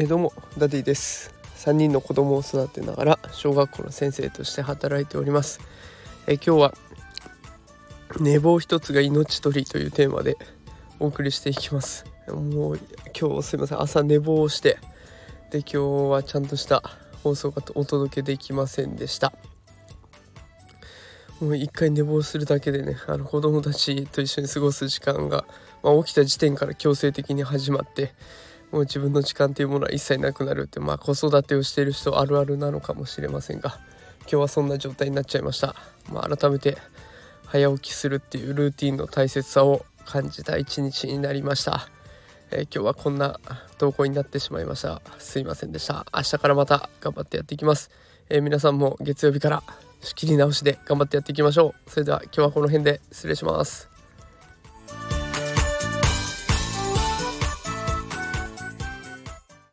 えどうもダディです。3人の子供を育てながら小学校の先生として働いております。え今日は寝坊一つが命取りというテーマでお送りしていきます。もう今日すいません。朝寝坊してで今日はちゃんとした放送がお届けできませんでした。もう一回寝坊するだけでねあの子供たちと一緒に過ごす時間が、まあ、起きた時点から強制的に始まってもう自分の時間っていうものは一切なくなるってまあ子育てをしている人あるあるなのかもしれませんが今日はそんな状態になっちゃいました、まあ、改めて早起きするっていうルーティンの大切さを感じた一日になりました、えー、今日はこんな投稿になってしまいました。すいませんでした。明日からまた頑張ってやっていきます、えー、皆さんも月曜日から仕切り直しで頑張ってやっていきましょう。それでは今日はこの辺で失礼します。